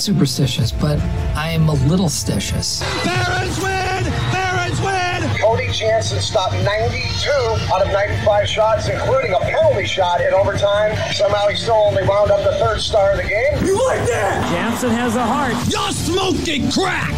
not superstitious, but I am a little stitious. Barons win! Barons win! Cody Jansen stopped 92 out of 95 shots, including a penalty shot in overtime. Somehow he still only wound up the third star of the game. You like that? Jansen has a heart. You're smoking crack!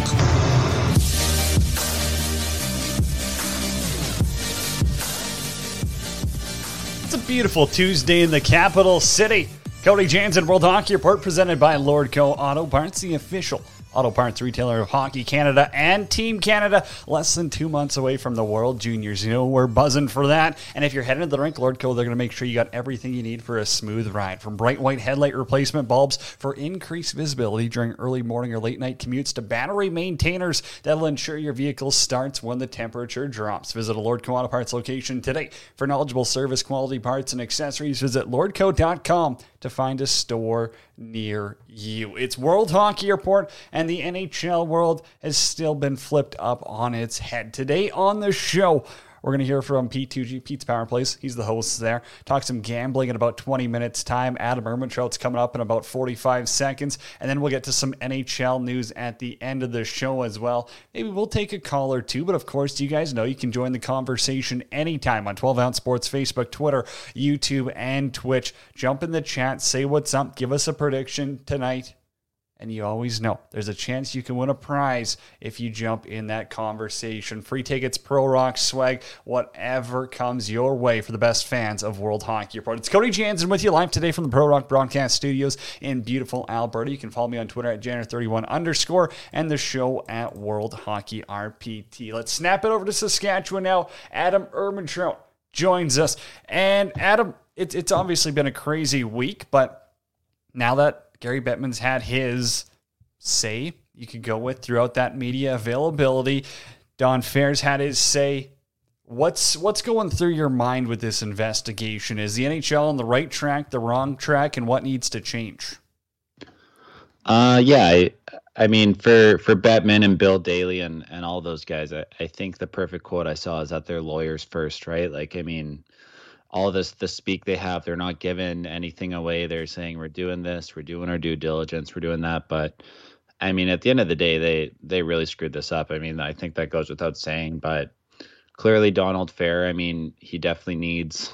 It's a beautiful Tuesday in the capital city. Cody Jansen World Hockey Report presented by Lordco Auto Parts, the official auto parts retailer of Hockey Canada and Team Canada. Less than two months away from the World Juniors. You know, we're buzzing for that. And if you're heading to the rink, Lordco, they're going to make sure you got everything you need for a smooth ride. From bright white headlight replacement bulbs for increased visibility during early morning or late night commutes to battery maintainers that'll ensure your vehicle starts when the temperature drops. Visit a Lordco Auto Parts location today. For knowledgeable service, quality parts, and accessories, visit lordco.com to find a store near you. It's World Hockey Report, and the NHL world has still been flipped up on its head. Today on the show, we're going to hear from P2G, Pete's Power Plays. He's the host there. Talk some gambling in about 20 minutes' time. Adam Ermintrout's coming up in about 45 seconds. And then we'll get to some NHL news at the end of the show as well. Maybe we'll take a call or two. But of course, you guys know you can join the conversation anytime on 12 Ounce Sports, Facebook, Twitter, YouTube, and Twitch. Jump in the chat, say what's up, give us a prediction tonight and you always know there's a chance you can win a prize if you jump in that conversation. Free tickets, Pro Rock swag, whatever comes your way for the best fans of World Hockey Report. It's Cody Jansen with you live today from the Pro Rock Broadcast Studios in beautiful Alberta. You can follow me on Twitter at Janner31 underscore and the show at World Hockey RPT. Let's snap it over to Saskatchewan now. Adam Ermintrout joins us. And Adam, it, it's obviously been a crazy week, but now that Gary Bettman's had his say you could go with throughout that media availability. Don Fehr's had his say. What's what's going through your mind with this investigation? Is the NHL on the right track, the wrong track, and what needs to change? Uh, yeah, I, I mean, for for Bettman and Bill Daly and and all those guys, I, I think the perfect quote I saw is that they're lawyers first, right? Like, I mean, all this the speak they have they're not giving anything away. They're saying we're doing this we're doing our due diligence we're doing that. But i mean at the end of the day they they really screwed this up. I mean i think that goes without saying but clearly donald fehr i mean he definitely needs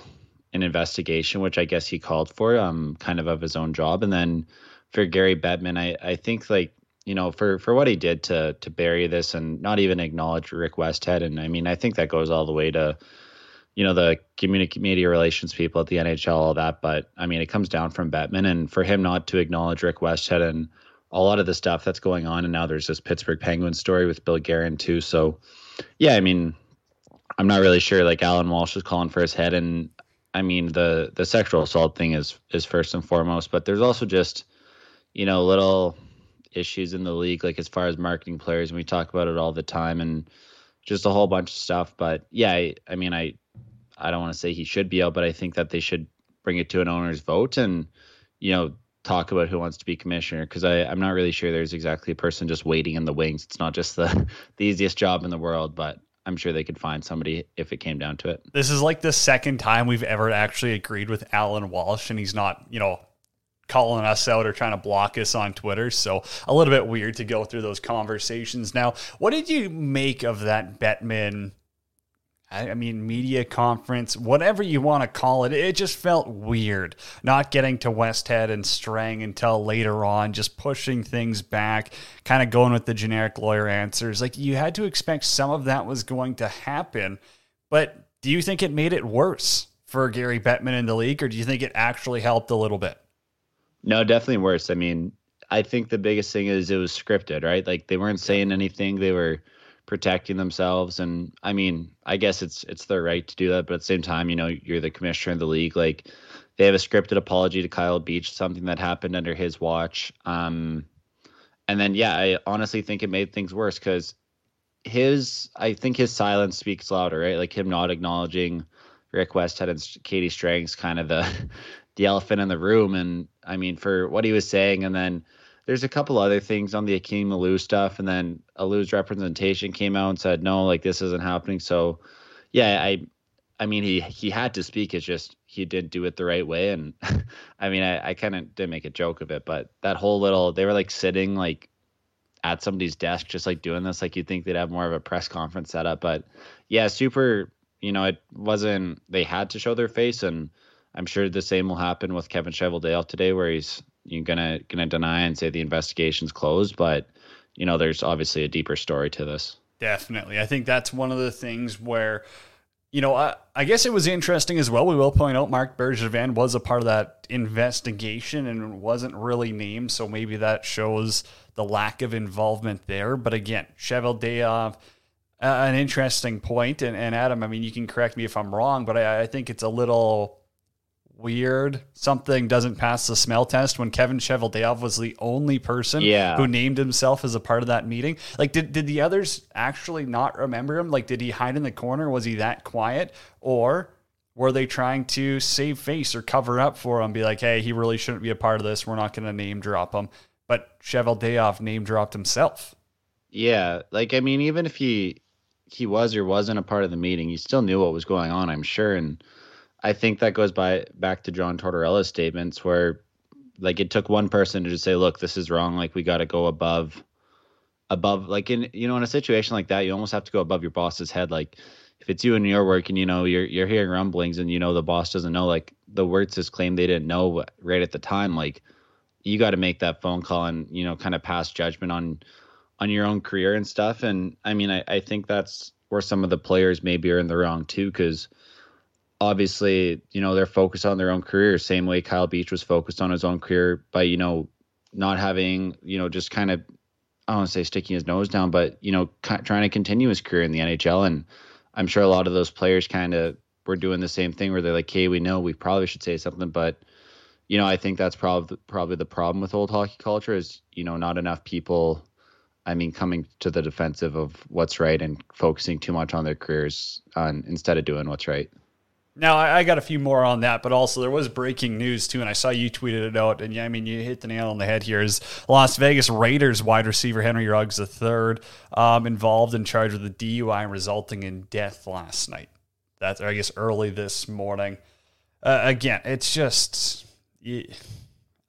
an investigation which i guess he called for um kind of of his own job. And then for gary bettman i i think like you know for for what he did to to bury this and not even acknowledge rick westhead and i mean i think that goes all the way to you know the community media relations people at the NHL, all that. But I mean, it comes down from Bettman, and for him not to acknowledge Rick Westhead and a lot of the stuff that's going on, and now there's this Pittsburgh Penguins story with Bill Guerin too. So, yeah, I mean, I'm not really sure. Like Alan Walsh is calling for his head, and I mean the the sexual assault thing is is first and foremost, but there's also just you know little issues in the league, like as far as marketing players, and we talk about it all the time, and just a whole bunch of stuff. But yeah, I, I mean, I I don't want to say he should be out, but I think that they should bring it to an owner's vote and, you know, talk about who wants to be commissioner because I'm not really sure there's exactly a person just waiting in the wings. It's not just the, the easiest job in the world, but I'm sure they could find somebody if it came down to it. This is like the second time we've ever actually agreed with Alan Walsh, and he's not, you know, calling us out or trying to block us on Twitter. So a little bit weird to go through those conversations. Now, what did you make of that Bettman? I mean, media conference, whatever you want to call it, it just felt weird not getting to Westhead and Strang until later on, just pushing things back, kind of going with the generic lawyer answers. Like you had to expect some of that was going to happen, but do you think it made it worse for Gary Bettman in the league, or do you think it actually helped a little bit? No, definitely worse. I mean, I think the biggest thing is it was scripted, right? Like they weren't saying anything. They were protecting themselves and I mean, I guess it's it's their right to do that, but at the same time, you know, you're the commissioner of the league like they have a scripted apology to Kyle Beach, something that happened under his watch. Um and then yeah, I honestly think it made things worse cuz his I think his silence speaks louder, right? Like him not acknowledging Rick Westhead and Katie Strang's kind of the the elephant in the room and I mean for what he was saying and then there's a couple other things on the Akim Aliu stuff, and then Aliu's representation came out and said no, like this isn't happening. So, yeah, I I mean, he he had to speak. It's just he didn't do it the right way. And I mean, I, I kind of did make a joke of it, but that whole little they were like sitting like at somebody's desk, just like doing this. Like you'd think they'd have more of a press conference setup, but yeah, super. You know, it wasn't. They had to show their face, and I'm sure the same will happen with Kevin Cheveldayoff today, where he's you gonna gonna deny and say the investigation's closed, but you know, there's obviously a deeper story to this. Definitely. I think that's one of the things where, you know, I, I guess it was interesting as well. We will point out Marc Bergevin was a part of that investigation and wasn't really named. So maybe that shows the lack of involvement there. But again, Cheveldayoff, uh, an interesting point. And, and Adam, I mean, you can correct me if I'm wrong, but I, I think it's a little weird something doesn't pass the smell test when Kevin Cheveldayoff was the only person yeah. who named himself as a part of that meeting. Like did did the others actually not remember him? Like did he hide in the corner? Was he that quiet or were they trying to save face or cover up for him be like, "Hey, he really shouldn't be a part of this. We're not going to name drop him." But Cheveldayoff name dropped himself. Yeah, like I mean even if he he was or wasn't a part of the meeting, he still knew what was going on, I'm sure and I think that goes by back to John Tortorella's statements where like it took one person to just say, look, this is wrong. Like we got to go above, above, like in, you know, in a situation like that, you almost have to go above your boss's head. Like if it's you and your work and, you know, you're, you're hearing rumblings and, you know, the boss doesn't know, like the Wirtzes claim they didn't know right at the time. Like you got to make that phone call and, you know, kind of pass judgment on, on your own career and stuff. And I mean, I, I think that's where some of the players maybe are in the wrong too. Cause, obviously, you know, they're focused on their own career, same way Kyle Beach was focused on his own career by, you know, not having, you know, just kind of, I don't want to say sticking his nose down, but, you know, trying to continue his career in the NHL. And I'm sure a lot of those players kind of were doing the same thing where they're like, hey, we know we probably should say something, but, you know, I think that's probably probably the problem with old hockey culture is, you know, not enough people I mean, coming to the defensive of what's right and focusing too much on their careers on instead of doing what's right. Now I, got a few more on that, but also there was breaking news too, and I saw you tweeted it out. And yeah, I mean you hit the nail on the head here. Is Las Vegas Raiders wide receiver Henry Ruggs III um, involved in charge of the DUI resulting in death last night? That's I guess early this morning. Uh, again, it's just.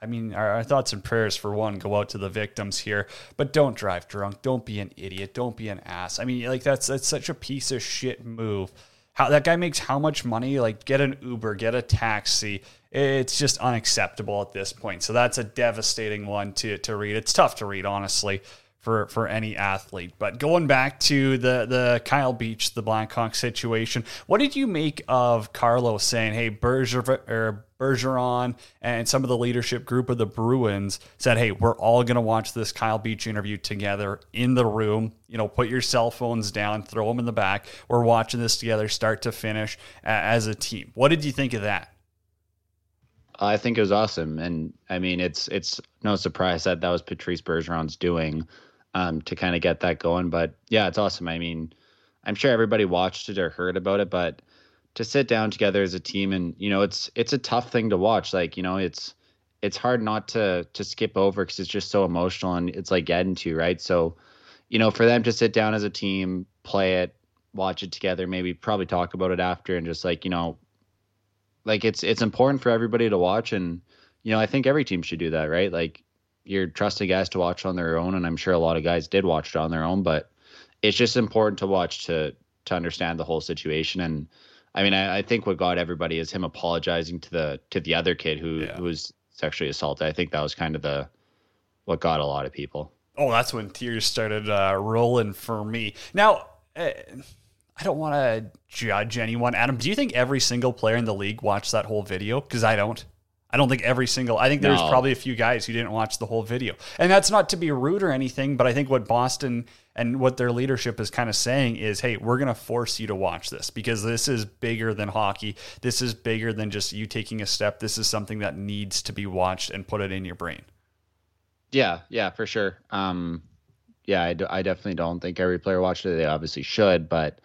I mean, our, our, thoughts and prayers for one go out to the victims here, but don't drive drunk. Don't be an idiot. Don't be an ass. I mean, like that's that's such a piece of shit move how that guy makes how much money? Like get an Uber, get a taxi. It's just unacceptable at this point. So that's a devastating one to to read. It's tough to read, honestly, for for any athlete. But going back to the the Kyle Beach, the Blackhawk situation, what did you make of Carlos saying, "Hey, Berger or Bergeron and some of the leadership group of the Bruins said, "Hey, we're all going to watch this Kyle Beach interview together in the room. You know, put your cell phones down, throw them in the back. We're watching this together, start to finish, as a team." What did you think of that? I think it was awesome, and I mean, it's it's no surprise that that was Patrice Bergeron's doing um, to kind of get that going. But yeah, it's awesome. I mean, I'm sure everybody watched it or heard about it, but to sit down together as a team and you know it's it's a tough thing to watch like you know it's it's hard not to to skip over because it's just so emotional and it's like getting to right? So you know for them to sit down as a team play it watch it together maybe probably talk about it after and just like you know like it's it's important for everybody to watch and you know i think every team should do that right? Like you're trusting guys to watch on their own and i'm sure a lot of guys did watch it on their own but it's just important to watch to to understand the whole situation and I mean, I, I, think what got everybody is him apologizing to the to the other kid who, yeah. who was sexually assaulted. I think that was kind of the what got a lot of people. Oh, that's when tears started uh, rolling for me. Now, uh, I don't want to judge anyone. Adam, do you think every single player in the league watched that whole video? Because I don't. I don't think every single. I think there's no. probably a few guys who didn't watch the whole video, and that's not to be rude or anything. But I think what Boston and what their leadership is kind of saying is, hey, we're going to force you to watch this because this is bigger than hockey. This is bigger than just you taking a step. This is something that needs to be watched and put it in your brain. Yeah, yeah, for sure. Um, yeah, I, d- I definitely don't think every player watched it. They obviously should, but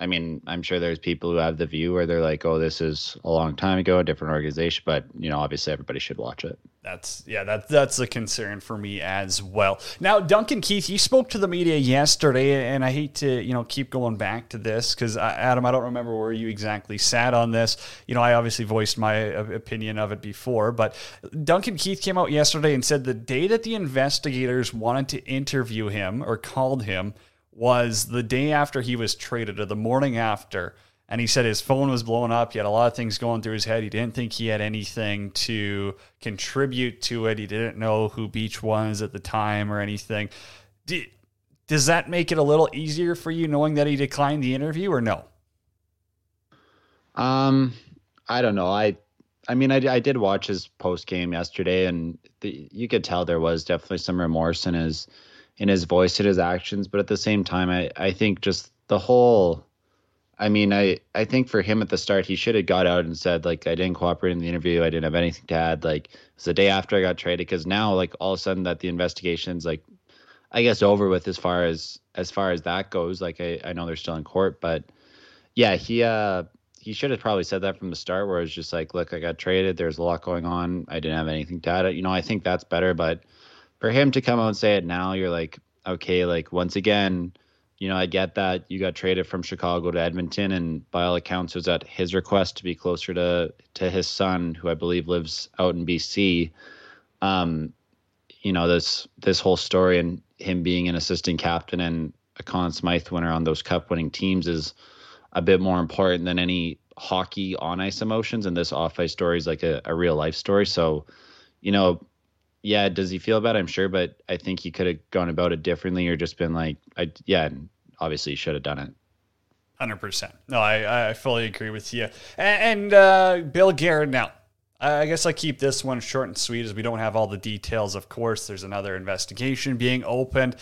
I mean, I'm sure there's people who have the view where they're like, "Oh, this is a long time ago, a different organization," but you know, obviously everybody should watch it. That's yeah, that that's a concern for me as well. Now, Duncan Keith, you spoke to the media yesterday, and I hate to you know keep going back to this because Adam, I don't remember where you exactly sat on this. You know, I obviously voiced my uh, opinion of it before, but Duncan Keith came out yesterday and said the day that the investigators wanted to interview him or called him was the day after he was traded or the morning after and he said his phone was blowing up. He had a lot of things going through his head. He didn't think he had anything to contribute to it. He didn't know who Beach was at the time or anything. does that make it a little easier for you knowing that he declined the interview or no? Um, I don't know. I, I mean, I, I did watch his post game yesterday, and the, you could tell there was definitely some remorse in his, in his voice and his actions. But at the same time, I, I think just the whole I mean, I, I think for him at the start, he should have got out and said, like, I didn't cooperate in the interview. I didn't have anything to add. Like, it's the day after I got traded. Cause now, like, all of a sudden that the investigation's like, I guess over with as far as, as far as that goes. Like, I, I know they're still in court, but yeah, he, uh, he should have probably said that from the start where it's just like, look, I got traded. There's a lot going on. I didn't have anything to add. You know, I think that's better, but for him to come out and say it now, you're like, okay, like once again, you know, I get that you got traded from Chicago to Edmonton, and by all accounts, it was at his request to be closer to to his son, who I believe lives out in BC. Um, you know, this this whole story and him being an assistant captain and a Conn Smythe winner on those cup winning teams is a bit more important than any hockey on ice emotions. And this off ice story is like a, a real life story. So, you know, yeah, does he feel bad? I'm sure, but I think he could have gone about it differently or just been like, I yeah, obviously should have done it. Hundred percent. No, I, I fully agree with you. And, uh, Bill Guerin. Now, I guess I keep this one short and sweet, as we don't have all the details. Of course, there's another investigation being opened.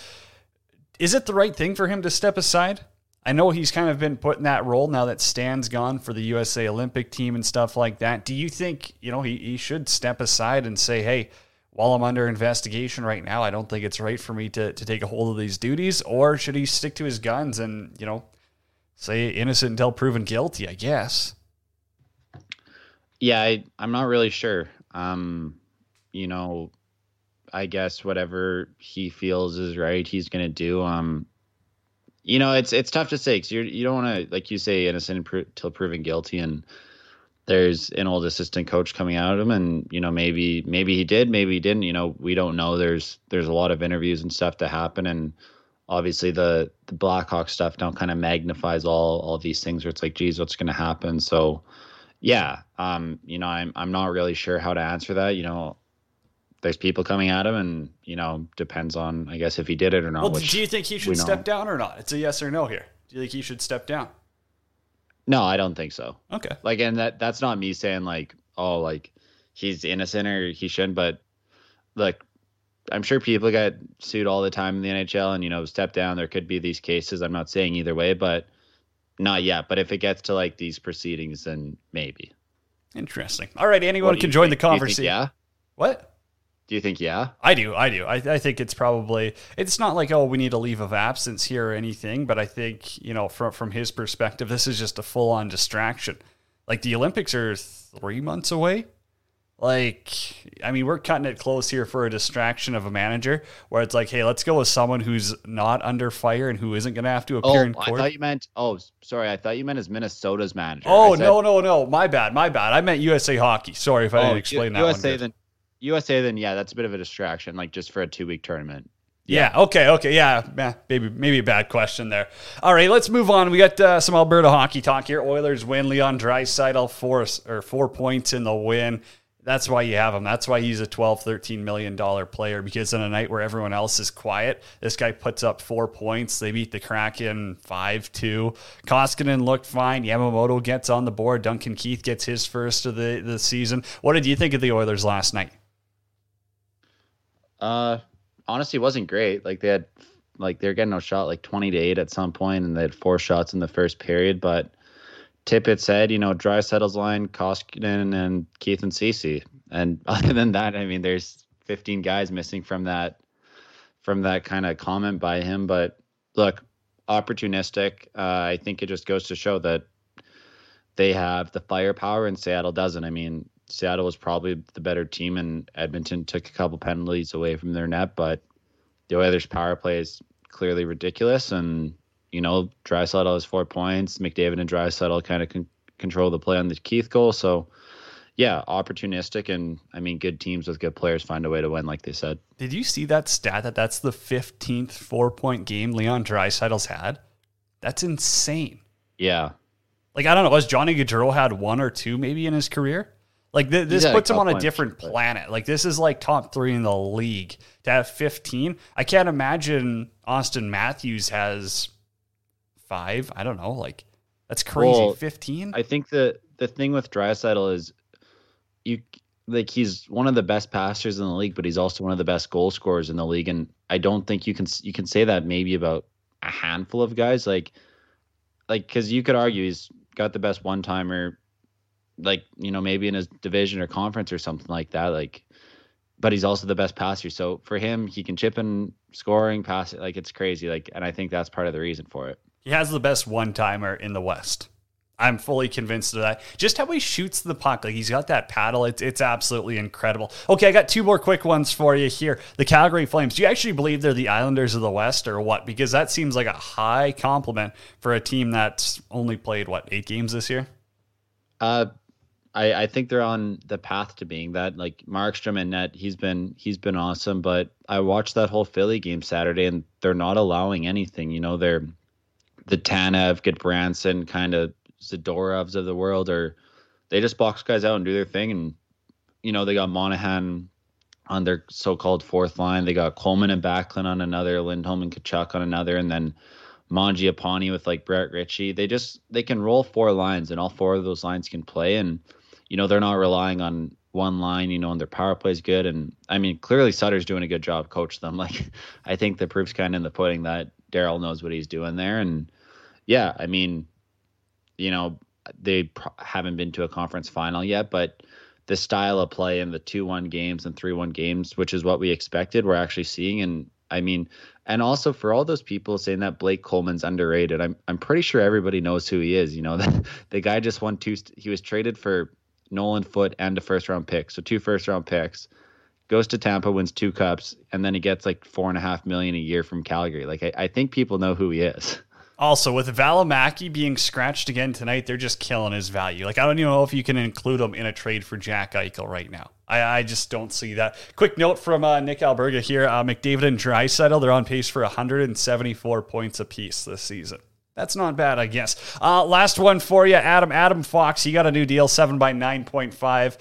Is it the right thing for him to step aside? I know he's kind of been put in that role now that Stan's gone for the USA Olympic team and stuff like that. Do you think you know he, he should step aside and say, "Hey"? While I'm under investigation right now, I don't think it's right for me to, to take a hold of these duties. Or should he stick to his guns and, you know, say innocent until proven guilty, I guess? Yeah, I, I'm not really sure. Um, you know, I guess whatever he feels is right, he's going to do. Um, you know, it's it's tough to say because you you don't want to, like you say, innocent until proven guilty. And there's an old assistant coach coming out of him and you know maybe maybe he did maybe he didn't you know we don't know. There's there's a lot of interviews and stuff to happen and obviously the the blackhawk stuff now kind of magnifies all all these things where it's like geez what's going to happen? So yeah um you know i'm i'm not really sure how to answer that you know. There's people coming at him and you know depends on i guess if he did it or not well do you think he should step down or not? It's a yes or no here. Do you think he should step down no, I don't think so. Okay. Like, and that that's not me saying like, oh, like he's innocent or he shouldn't, but like, I'm sure people get sued all the time in the NHL, and you know, step down. There could be these cases. I'm not saying either way, but not yet. But if it gets to like these proceedings, then maybe. Interesting. All right, anyone can join think? the conversation. Yeah. What? Do you think yeah? I do. I do. I, I think it's probably it's not like oh we need a leave of absence here or anything, but I think you know from from his perspective, this is just a full on distraction. Like the Olympics are three months away. Like I mean, we're cutting it close here for a distraction of a manager, where it's like, hey, let's go with someone who's not under fire and who isn't going to have to oh, appear oh, in court. I thought you meant. Oh, sorry. I thought you meant as Minnesota's manager. Oh said, no no no, my bad my bad. I meant USA Hockey. Sorry if I oh, didn't explain U- that. USA then USA, then yeah, that's a bit of a distraction, like just for a two week tournament. Yeah. yeah. Okay. Okay. Yeah. Maybe maybe a bad question there. All right. Let's move on. We got uh, some Alberta hockey talk here. Oilers win. Leon Draisaitl four or four points in the win. That's why you have him. That's why he's a 12, 13 million dollar player because on a night where everyone else is quiet, this guy puts up four points. They beat the Kraken 5 2. Koskinen looked fine. Yamamoto gets on the board. Duncan Keith gets his first of the, the season. What did you think of the Oilers last night? Uh, honestly, wasn't great. Like they had, like they're getting a shot like twenty to eight at some point, and they had four shots in the first period. But Tippett said, you know, Draisaitl's line, Koskinen and Keith and Ceci. And other than that, I mean, there's 15 guys missing from that, from that kind of comment by him. But look, opportunistic. Uh, I think it just goes to show that they have the firepower and Seattle doesn't. I mean, Seattle was probably the better team, and Edmonton took a couple penalties away from their net, but the Oilers' power play is clearly ridiculous. And you know, Draisaitl has four points. McDavid and Draisaitl kind of con- control the play on the Keith goal. So, yeah, opportunistic, and I mean, good teams with good players find a way to win, like they said. Did you see that stat that that's the 15th four point game Leon Draisaitl's had? That's insane. Yeah. Like, I don't know, was Johnny Gaudreau had one or two maybe in his career? Like, th- this puts him on a different but- planet. Like, this is like top three in the league. To have 15, I can't imagine Auston Matthews has five. I don't know. Like, that's crazy. Well, 15? I think the the thing with Draisaitl is you like he's one of the best passers in the league, but he's also one of the best goal scorers in the league. And I don't think you can you can say that maybe about a handful of guys. Like like because you could argue he's got the best one timer, like you know maybe in his division or conference or something like that. Like, but he's also the best passer. So for him, he can chip in scoring, pass it. Like it's crazy. Like, and I think that's part of the reason for it. He has the best one timer in the West. I'm fully convinced of that. Just how he shoots the puck, like he's got that paddle. It's it's absolutely incredible. Okay, I got two more quick ones for you here. The Calgary Flames. Do you actually believe they're the Islanders of the West, or what? Because that seems like a high compliment for a team that's only played what eight games this year. Uh, I, I think they're on the path to being that. Like Markstrom and net, he's been he's been awesome. But I watched that whole Philly game Saturday, and they're not allowing anything. You know, they're the Tanev, Branson, kind of Zadorovs of the world, or they just box guys out and do their thing. And you know, they got Monahan on their so-called fourth line. They got Coleman and Backlund on another, Lindholm and Tkachuk on another, and then Mangiapane with like Brett Ritchie. They just they can roll four lines, and all four of those lines can play. And you know, they're not relying on one line. You know, and their power play is good. And I mean, clearly Sutter's doing a good job coach them. Like, I think the proof's kind of in the pudding that Daryl knows what he's doing there. And yeah, I mean, you know, they haven't been to a conference final yet, but the style of play in the 2-1 games and 3-1 games, which is what we expected, we're actually seeing and I mean, and also for all those people saying that Blake Coleman's underrated, I'm I'm pretty sure everybody knows who he is, you know. The, the guy just won two he was traded for Nolan Foote and a first round pick. So two first round picks. Goes to Tampa, wins two cups, and then he gets like four and a half million a year from Calgary. Like I, I think people know who he is. Also, with Valimaki being scratched again tonight, they're just killing his value. Like, I don't even know if you can include him in a trade for Jack Eichel right now. I, I just don't see that. Quick note from uh, Nick Alberga here uh, McDavid and Draisaitl, they're on pace for 174 points apiece this season. That's not bad, I guess. Uh, last one for you, Adam. Adam Fox, he got a new deal, 7 by 9.5.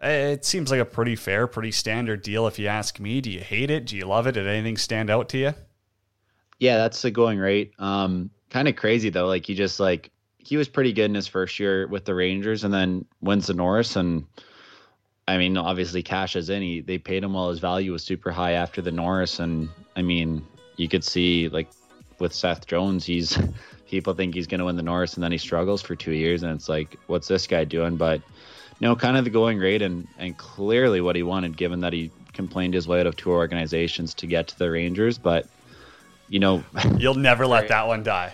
It seems like a pretty fair, pretty standard deal if you ask me. Do you hate it? Do you love it? Did anything stand out to you? Yeah, that's the going rate. Um, kind of crazy though. Like he just like he was pretty good in his first year with the Rangers, and then wins the Norris. And I mean, obviously, cashes in. He they paid him while his value was super high after the Norris, and I mean, you could see like with Seth Jones, he's people think he's going to win the Norris, and then he struggles for two years, and it's like, what's this guy doing? But no, kind of the going rate, and and clearly what he wanted, given that he complained his way out of two organizations to get to the Rangers, but you know, You'll never let that one die.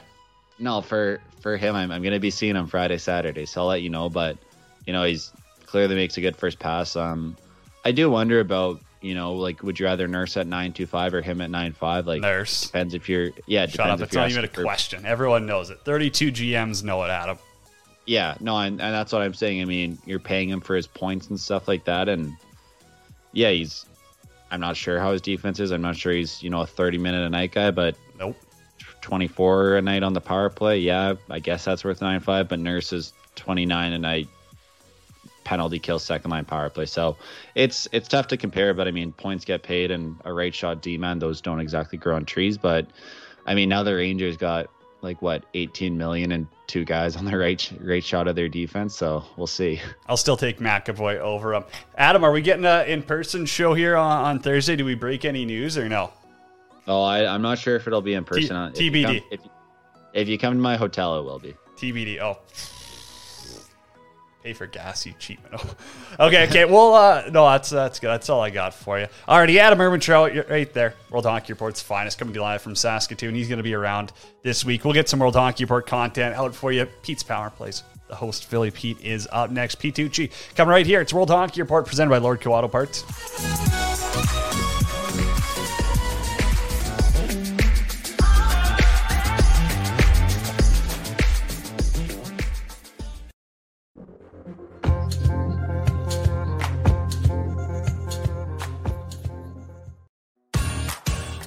no, for for him, I'm I'm gonna be seeing him Friday, Saturday, so I'll let you know. But you know, he's clearly makes a good first pass. Um, I do wonder about you know, like, would you rather nurse at nine two five or him at nine five? Like, Nurse. depends if you're yeah. It Shut up. if It's not even a for- question. Everyone knows it. 32 GMs know it, Adam. Yeah, no, and, and that's what I'm saying. I mean, you're paying him for his points and stuff like that, and yeah, he's. I'm not sure how his defense is. I'm not sure he's you know a 30 minute a night guy, but Nope. 24 a night on the power play. Yeah, I guess that's worth 9.5, but Nurse is 29 a night penalty kill second line power play. So it's it's tough to compare, but I mean points get paid and a right shot D man, those don't exactly grow on trees. But I mean now the Rangers got like what 18 million and two guys on the right right shot of their defense. So we'll see. I'll still take McAvoy over him. Adam, are we getting an in person show here on, on Thursday? Do we break any news or no? Oh, I, I'm not sure if it'll be in person. Uh, If you TBD. come- if, if you come to my hotel, it will be. TBD. Oh. Pay for gas, you cheap okay, okay. Well, uh, no, that's that's good. That's all I got for you. Alrighty, Adam Ermintrout, you're right there. World Hockey Report's finest, coming to live from Saskatoon. He's going to be around this week. We'll get some World Hockey Report content out for you. Pete's Power Plays. The host, Philly Pete, is up next. Pete Tucci, coming right here. It's World Hockey Report presented by Lordco Auto Parts.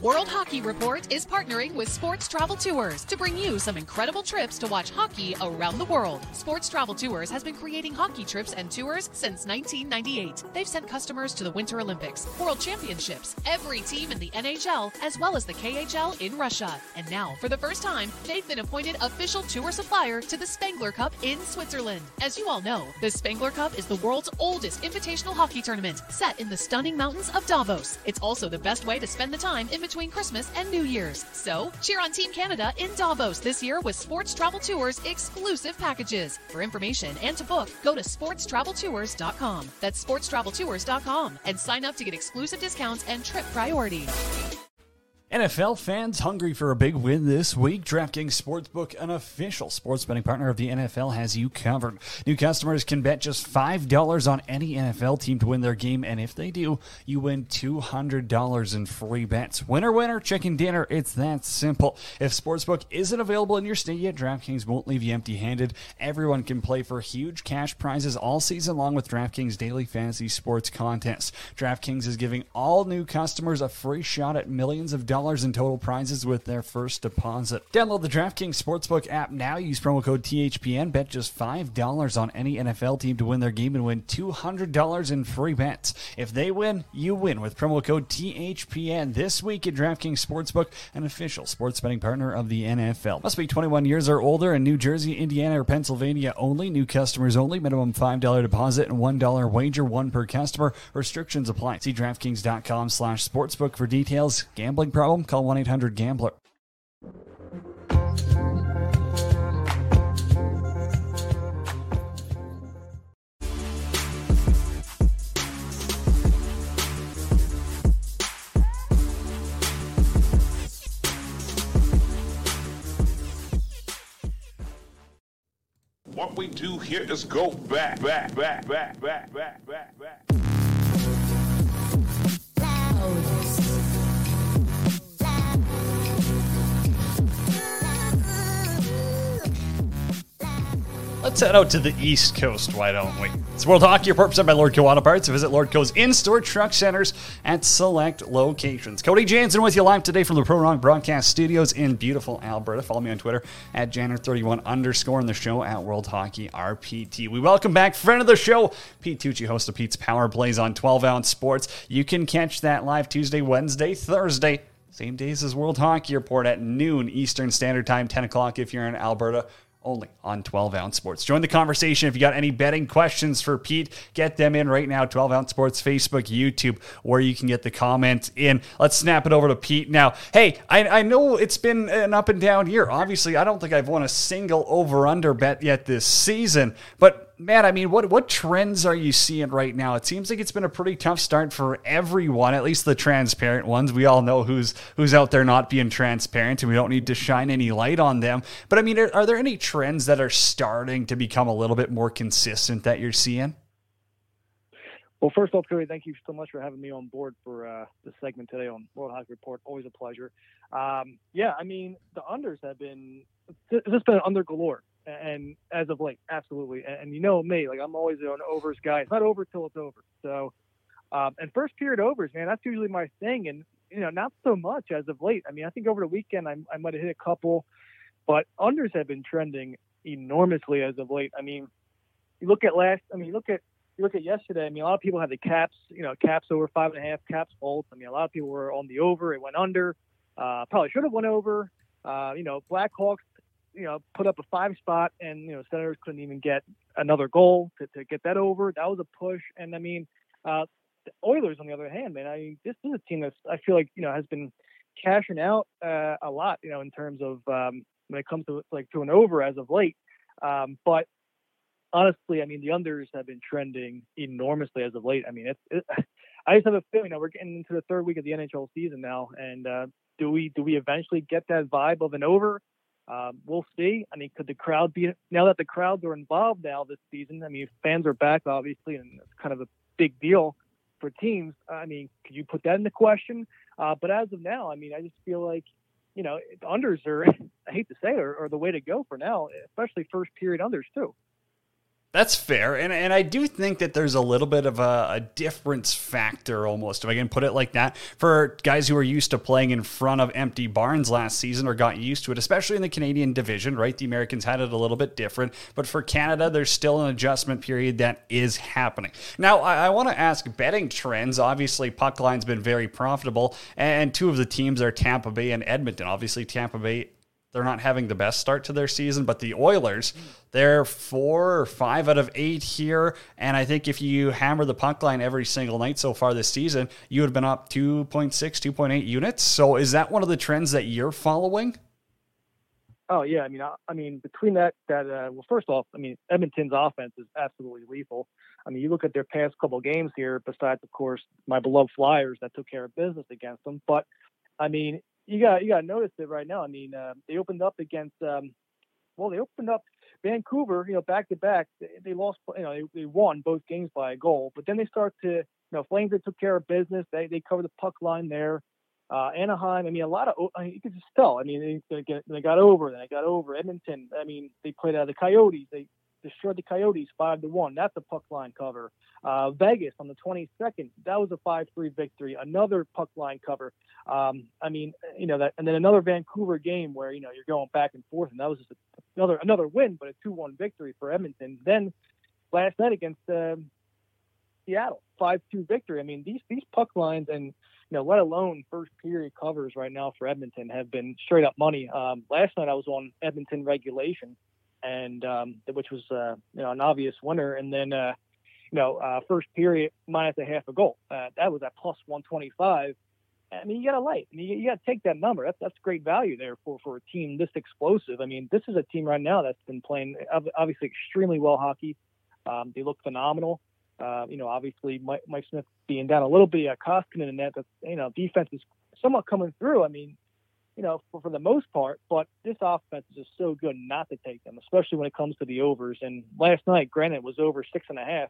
World Hockey Report is partnering with Sports Travel Tours to bring you some incredible trips to watch hockey around the world. Sports Travel Tours has been creating hockey trips and tours since 1998. They've sent customers to the Winter Olympics, World Championships, every team in the NHL, as well as the KHL in Russia. And now, for the first time, they've been appointed official tour supplier to the Spengler Cup in Switzerland. As you all know, the Spengler Cup is the world's oldest invitational hockey tournament, set in the stunning mountains of Davos. It's also the best way to spend the time in between Christmas and New Year's. So, cheer on Team Canada in Davos this year with Sports Travel Tours exclusive packages. For information and to book, go to sportstraveltours.com. That's sportstraveltours.com and sign up to get exclusive discounts and trip priority. NFL fans hungry for a big win this week. DraftKings Sportsbook, an official sports betting partner of the NFL, has you covered. New customers can bet just $5 on any NFL team to win their game, and if they do, you win $200 in free bets. Winner, winner, chicken dinner. It's that simple. If Sportsbook isn't available in your state yet, DraftKings won't leave you empty handed. Everyone can play for huge cash prizes all season long with DraftKings Daily Fantasy Sports Contest. DraftKings is giving all new customers a free shot at millions of dollars in total prizes with their first deposit. Download the DraftKings Sportsbook app now. Use promo code THPN. Bet just $5 on any NFL team to win their game and win $200 in free bets. If they win, you win with promo code THPN this week at DraftKings Sportsbook, an official sports betting partner of the NFL. Must be 21 years or older in New Jersey, Indiana, or Pennsylvania only. New customers only. Minimum $5 deposit and $1 wager, one per customer. Restrictions apply. See DraftKings.com slash sportsbook for details. Gambling problem? Call 1 800 Gambler. What we do here is go back, back, back, back, back, back, back, back. Let's head out to the East Coast, why don't we? It's World Hockey Report presented by Lordco Auto Parts. Visit Lordco's in-store truck centers at select locations. Cody Jansen with you live today from the Pro Rock Broadcast Studios in beautiful Alberta. Follow me on Twitter at Janner31 underscore in the show at World Hockey RPT. We welcome back friend of the show, Pete Tucci, host of Pete's Power Plays on 12 Ounce Sports. You can catch that live Tuesday, Wednesday, Thursday. Same days as World Hockey Report at noon Eastern Standard Time, 10 o'clock if you're in Alberta only on 12 ounce sports. Join the conversation. If you got any betting questions for Pete, get them in right now. 12 ounce sports, Facebook, YouTube, where you can get the comments in. Let's snap it over to Pete now. Hey, I, I know it's been an up and down year. Obviously, I don't think I've won a single over under bet yet this season, but man, I mean, what what trends are you seeing right now? It seems like it's been a pretty tough start for everyone, at least the transparent ones. We all know who's who's out there not being transparent, and we don't need to shine any light on them. But I mean, are, are there any trends that are starting to become a little bit more consistent that you're seeing? Well, first off, Cody, thank you so much for having me on board for uh, this segment today on World Hockey Report. Always a pleasure. Um, yeah, I mean, the unders have been it's just been under galore and as of late, absolutely. And, you know me, like I'm always an overs guy. It's not over till it's over. So, um, and first period overs, man, that's usually my thing. And you know, not so much as of late. I mean, I think over the weekend I, I might have hit a couple, but unders have been trending enormously as of late. I mean, you look at last. I mean, you look at you look at yesterday. I mean, a lot of people had the caps. You know, caps over five and a half, caps hold. I mean, a lot of people were on the over. It went under. Uh, probably should have went over. Uh, you know, Blackhawks you know, put up a five spot, and you know, Senators couldn't even get another goal to, to get that over. That was a push, and I mean, uh, the Oilers on the other hand, man, I mean, this is a team that's I feel like you know has been cashing out uh, a lot, you know, in terms of um, when it comes to like to an over as of late. Um, but honestly, I mean, the unders have been trending enormously as of late. I mean, it's. It, I just have a feeling that we're getting into the third week of the NHL season now, and uh, do we do we eventually get that vibe of an over? Um, we'll see. I mean, could the crowd be now that the crowds are involved now this season? I mean, fans are back, obviously, and it's kind of a big deal for teams. I mean, could you put that into question? Uh, but as of now, I mean, I just feel like you know, unders are, I hate to say, are, are the way to go for now, especially first period unders too. That's fair, and and I do think that there's a little bit of a, a, difference factor almost, if I can put it like that, for guys who are used to playing in front of empty barns last season or got used to it, especially in the Canadian division. Right, the Americans had it a little bit different, but for Canada, there's still an adjustment period that is happening. Now, I, I want to ask betting trends. Obviously, puck line's been very profitable, and two of the teams are Tampa Bay and Edmonton. Obviously, Tampa Bay they're not having the best start to their season, but the Oilers, they're four or five out of eight here. And I think if you hammer the puck line every single night so far this season, you would have been up 2.6, 2.8 units. So is that one of the trends that you're following? Oh yeah, I mean, I, I mean, between that, that uh, well, first off, I mean, Edmonton's offense is absolutely lethal. I mean, you look at their past couple games here. Besides, of course, my beloved Flyers that took care of business against them. But I mean, you got you got to notice it right now. I mean, uh, they opened up against um, well, they opened up Vancouver. You know, back to back, they, lost. You know, they, they won both games by a goal, but then they start to you know Flames. They took care of business. They they covered the puck line there. Uh, Anaheim. I mean, a lot of I mean, you could just tell. I mean, they, they, they got over. Then they got over Edmonton. I mean, they played out of the Coyotes. They destroyed the Coyotes five to one. That's a puck line cover. Uh, Vegas on the 22nd, that was a five-three victory. Another puck line cover. Um, I mean, you know that, and then another Vancouver game where you know you're going back and forth, and that was just a, another another win, but a two-one victory for Edmonton. Then last night against uh, Seattle, five-two victory. I mean, these these puck lines and you know, let alone first period covers right now for Edmonton have been straight up money. Um, last night I was on Edmonton regulation and um, which was uh, you know an obvious winner. And then uh, you know uh, first period minus a half a goal. Uh, that was at plus 125. I mean, you got to light. I mean, you, got to take that number. That's that's great value there for for a team this explosive. I mean, this is a team right now that's been playing obviously extremely well hockey. Um, they look phenomenal. Uh, you know, obviously Mike, Mike, Smith being down a little bit, uh, Koskinen in that, but you know, defense is somewhat coming through. I mean, you know, for, for the most part. But this offense is just so good not to take them, especially when it comes to the overs. And last night, granted, was over six and a half.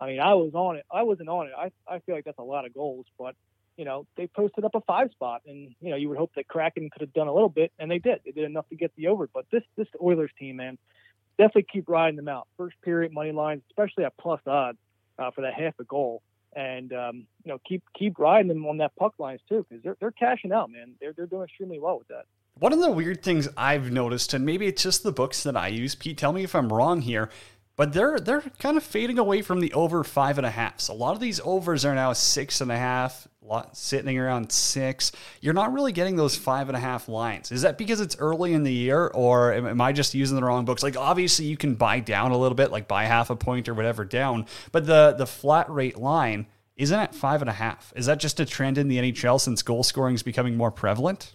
I mean, I was on it. I wasn't on it. I, I feel like that's a lot of goals, but you know, they posted up a five spot, and you know, you would hope that Kraken could have done a little bit, and they did. They did enough to get the over. But this this Oilers team, man, definitely keep riding them out. First period money lines, especially at plus odds uh, for that half a goal and um, you know keep keep riding them on that puck lines too because they're they're cashing out, man. They're they're doing extremely well with that. One of the weird things I've noticed, and maybe it's just the books that I use. Pete, tell me if I'm wrong here, but they're they're kind of fading away from the over five and a half. So a lot of these overs are now six and a half, sitting around six. You're not really getting those five and a half lines. Is that because it's early in the year, or am, I just using the wrong books? Like obviously you can buy down a little bit, like buy half a point or whatever down, but the the flat rate line isn't at five and a half. Is that just a trend in the NHL since goal scoring is becoming more prevalent?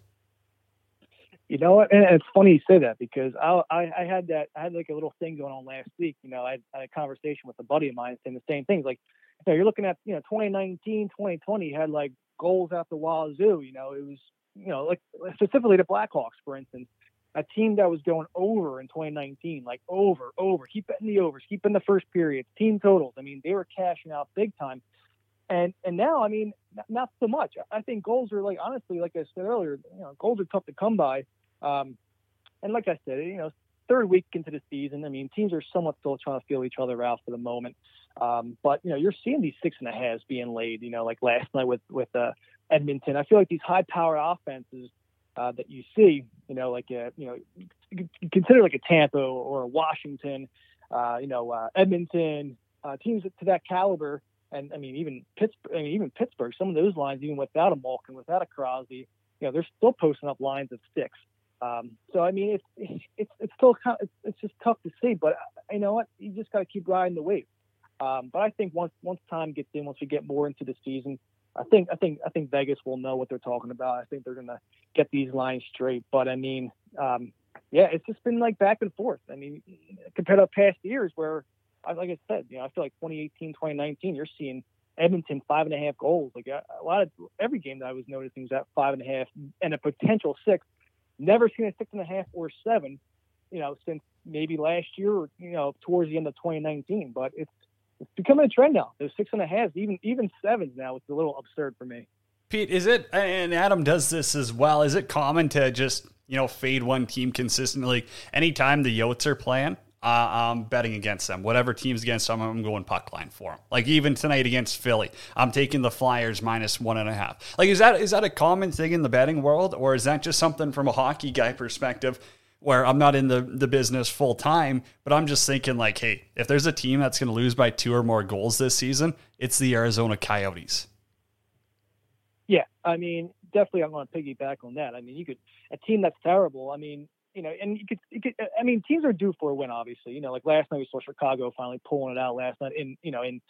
You know? And it's funny you say that because I, I, I had that I had like a little thing going on last week. You know, I had a conversation with a buddy of mine saying the same things. Like, you know, you're looking at you know 2019, 2020 had like goals at the wazoo. You know, it was you know like specifically the Blackhawks, for instance, a team that was going over in 2019, like over, over. Keep betting the overs, keep in the first period, team totals. I mean, they were cashing out big time. And and now, I mean, not so much. I think goals are like honestly, like I said earlier, you know, goals are tough to come by. Um, and like I said, you know, third week into the season, I mean, teams are somewhat still trying to feel each other out for the moment. Um, but you know, you're seeing these six and a halves being laid. You know, like last night with with uh, Edmonton. I feel like these high power offenses uh, that you see, you know, like a, you know, consider like a Tampa or a Washington, uh, you know, uh, Edmonton, uh, teams to that caliber and I mean even Pittsburgh, I mean, even Pittsburgh, some of those lines, even without a Malkin, without a Crosby, you know, they're still posting up lines of six. Um, so I mean, it's it's it's still kind of, it's, just tough to see, but uh, you know what? You just got to keep riding the wave. Um, but I think once once time gets in, once we get more into the season, I think I think I think Vegas will know what they're talking about. I think they're gonna get these lines straight. But I mean, um, yeah, it's just been like back and forth. I mean, compared to past years where like I said, you know, I feel like 2018, 2019, you're seeing Edmonton five and a half goals. Like a, a lot of every game that I was noticing was at five and a half and a potential six. Never seen a six and a half or seven, you know, since maybe last year or you know towards the end of 2019. But it's it's becoming a trend now. There's six and a half, even even sevens now. It's a little absurd for me. Pete, is it? And Adam does this as well. Is it common to just you know fade one team consistently anytime the Yotes are playing? Uh, I'm betting against them. Whatever team's against them, I'm going puck line for them. Like even tonight against Philly, I'm taking the Flyers minus one and a half. Like is that is that a common thing in the betting world, or is that just something from a hockey guy perspective? Where I'm not in the, the business full time, but I'm just thinking like, hey, if there's a team that's going to lose by two or more goals this season, it's the Arizona Coyotes. Yeah, I mean, definitely, I'm going to piggyback on that. I mean, you could a team that's terrible. I mean, you know, and you could, you could, I mean, teams are due for a win, obviously. You know, like last night we saw Chicago finally pulling it out last night in, you know, in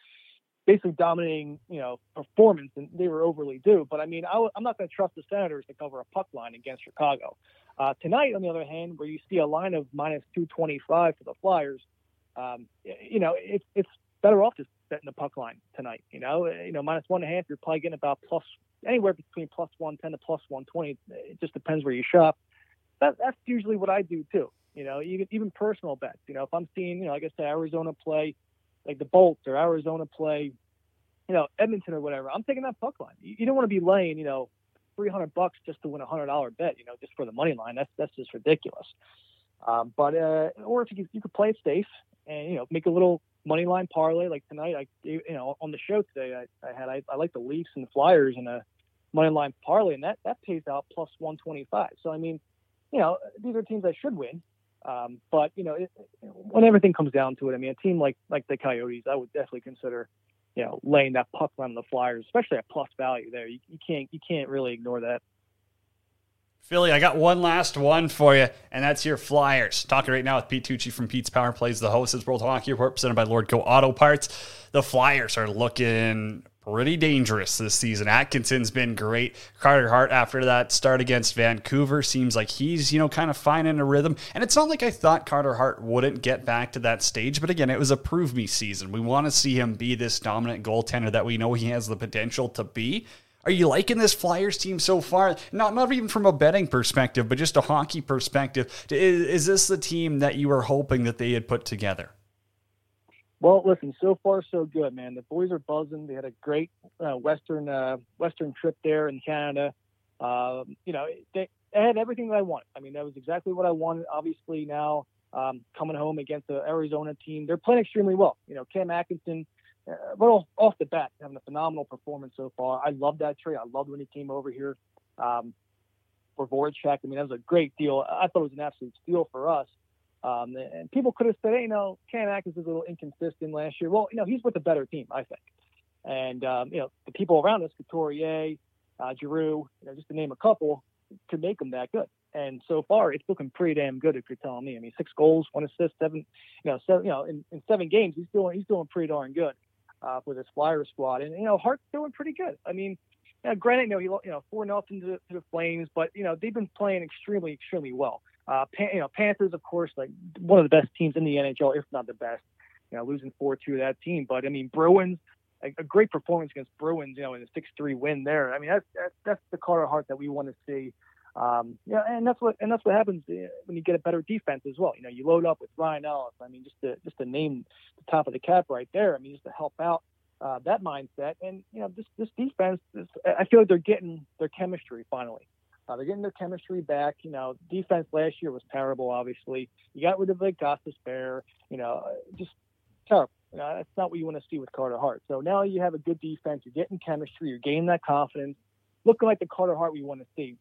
basically dominating, you know, performance, and they were overly due. But I mean, I, am not going to trust the Senators to cover a puck line against Chicago. Uh, tonight, on the other hand, where you see a line of minus 225 for the Flyers, um, you know, it's it's better off just betting the puck line tonight. You know, you know, minus one and a half, you're probably getting about plus anywhere between plus 110 to plus 120. It just depends where you shop that, that's usually what I do too. You know, even even personal bets. You know, if I'm seeing, you know, like I said, Arizona play, like the Bolts or Arizona play, you know, Edmonton or whatever, I'm taking that puck line. You, you don't want to be laying, you know, 300 bucks just to win a hundred dollar bet. You know, just for the money line. That's that's just ridiculous. Um, but uh, or if you could, you could play it safe and you know make a little money line parlay like tonight. I you know on the show today I, I had I, I like the Leafs and the Flyers in a money line parlay and that that pays out plus 125. So I mean you know, these are teams that should win. Um, but you know, it, when everything comes down to it, I mean, a team like like the Coyotes, I would definitely consider, you know, laying that puck on the Flyers, especially at plus value. There, you, you can't you can't really ignore that. Philly, I got one last one for you, and that's your Flyers. Talking right now with Pete Tucci from Pete's Power Plays, the host of World Hockey Report, presented by Lordco Auto Parts. The Flyers are looking pretty dangerous this season. Atkinson's been great. Carter Hart after that start against Vancouver seems like he's, you know, kind of finding a rhythm. And it's not like I thought Carter Hart wouldn't get back to that stage, but again, it was a prove me season. We want to see him be this dominant goaltender that we know he has the potential to be. Are you liking this Flyers team so far? Not not even from a betting perspective, but just a hockey perspective. Is, is this the team that you were hoping that they had put together? Well, listen, so far so good, man. The boys are buzzing. They had a great uh, western uh, western trip there in Canada. Um, you know, they, they, had everything that I wanted. I mean, that was exactly what I wanted. Obviously, now um, coming home against the Arizona team, they're playing extremely well. You know, Cam Atkinson, uh, well, off the bat, having a phenomenal performance so far. I love that trade. I loved when he came over here um, for Voracek. I mean, that was a great deal. I thought it was an absolute steal for us. Um, and people could have said, hey, you know, Cam Atkins is a little inconsistent last year. Well, you know, he's with a better team, I think. And, um, you know, the people around us, Couturier, uh, Giroux, you know, just to name a couple, could make him that good. And so far, it's looking pretty damn good. If you're telling me, I mean, six goals, one assist, seven, you know, seven, you know, in, in seven games, he's doing he's doing pretty darn good uh, with his Flyer squad. And you know, Hart's doing pretty good. I mean, you know, granted, you know, he you know four nothing to, to the Flames, but you know they've been playing extremely, extremely well. Uh, Pan- you know, Panthers, of course, like one of the best teams in the NHL, if not the best. You know, losing four two to that team, but I mean, Bruins, a, a great performance against Bruins. You know, in a six three win there. I mean, that's that's, that's the Carter Hart that we want to see. Um, yeah, and that's what and that's what happens uh, when you get a better defense as well. You know, you load up with Ryan Ellis. I mean, just to just to name the top of the cap right there. I mean, just to help out uh, that mindset. And you know, this this defense, is, I feel like they're getting their chemistry finally. Uh, they're getting their chemistry back. You know, defense last year was terrible. Obviously, you got rid of like Gostisbehere. You know, just terrible. You know, that's not what you want to see with Carter Hart. So now you have a good defense. You're getting chemistry. You're gaining that confidence, looking like the Carter Hart we want to see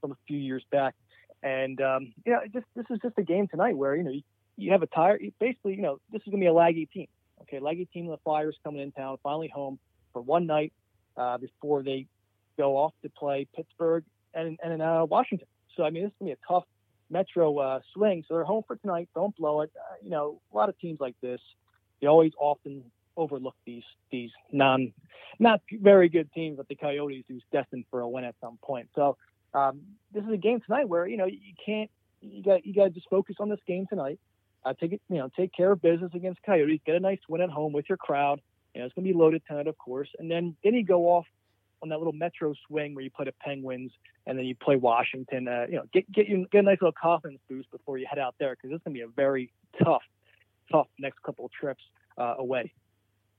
from a few years back. And um, yeah, just this is just a game tonight where you know you, you have a tire. Basically, you know, this is gonna be a laggy team. Okay, laggy team the Flyers coming in town, finally home for one night uh, before they go off to play Pittsburgh and and in uh, Washington. So I mean, this is gonna be a tough Metro uh, swing. So they're home for tonight. Don't blow it. Uh, you know, a lot of teams like this, they always often overlook these these non not very good teams like the Coyotes, who's destined for a win at some point. So um, this is a game tonight where you know you can't you got you got to just focus on this game tonight. uh, take it, you know, take care of business against Coyotes, get a nice win at home with your crowd. You know, it's going to be loaded tonight, of course, and then then you go off on that little metro swing where you play the Penguins and then you play Washington. Uh, you know, get get you get a nice little confidence boost before you head out there because it's going to be a very tough, tough next couple of trips uh, away.